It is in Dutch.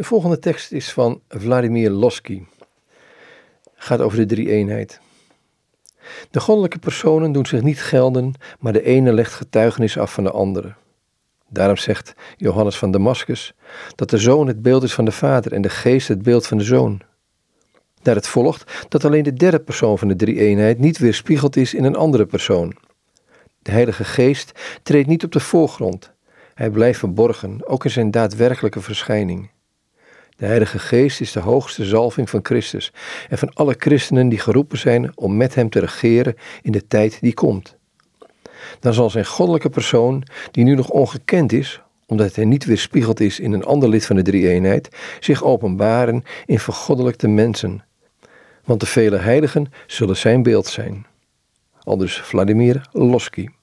De volgende tekst is van Vladimir Losky. Gaat over de drie-eenheid. De goddelijke personen doen zich niet gelden, maar de ene legt getuigenis af van de andere. Daarom zegt Johannes van Damascus dat de zoon het beeld is van de vader en de geest het beeld van de zoon. Daaruit volgt dat alleen de derde persoon van de drie-eenheid niet weerspiegeld is in een andere persoon. De Heilige Geest treedt niet op de voorgrond. Hij blijft verborgen, ook in zijn daadwerkelijke verschijning. De Heilige Geest is de hoogste zalving van Christus en van alle christenen die geroepen zijn om met Hem te regeren in de tijd die komt. Dan zal zijn goddelijke persoon, die nu nog ongekend is, omdat hij niet weerspiegeld is in een ander lid van de drie-eenheid, zich openbaren in vergoddelijkte mensen. Want de vele heiligen zullen zijn beeld zijn. Aldus Vladimir Losky.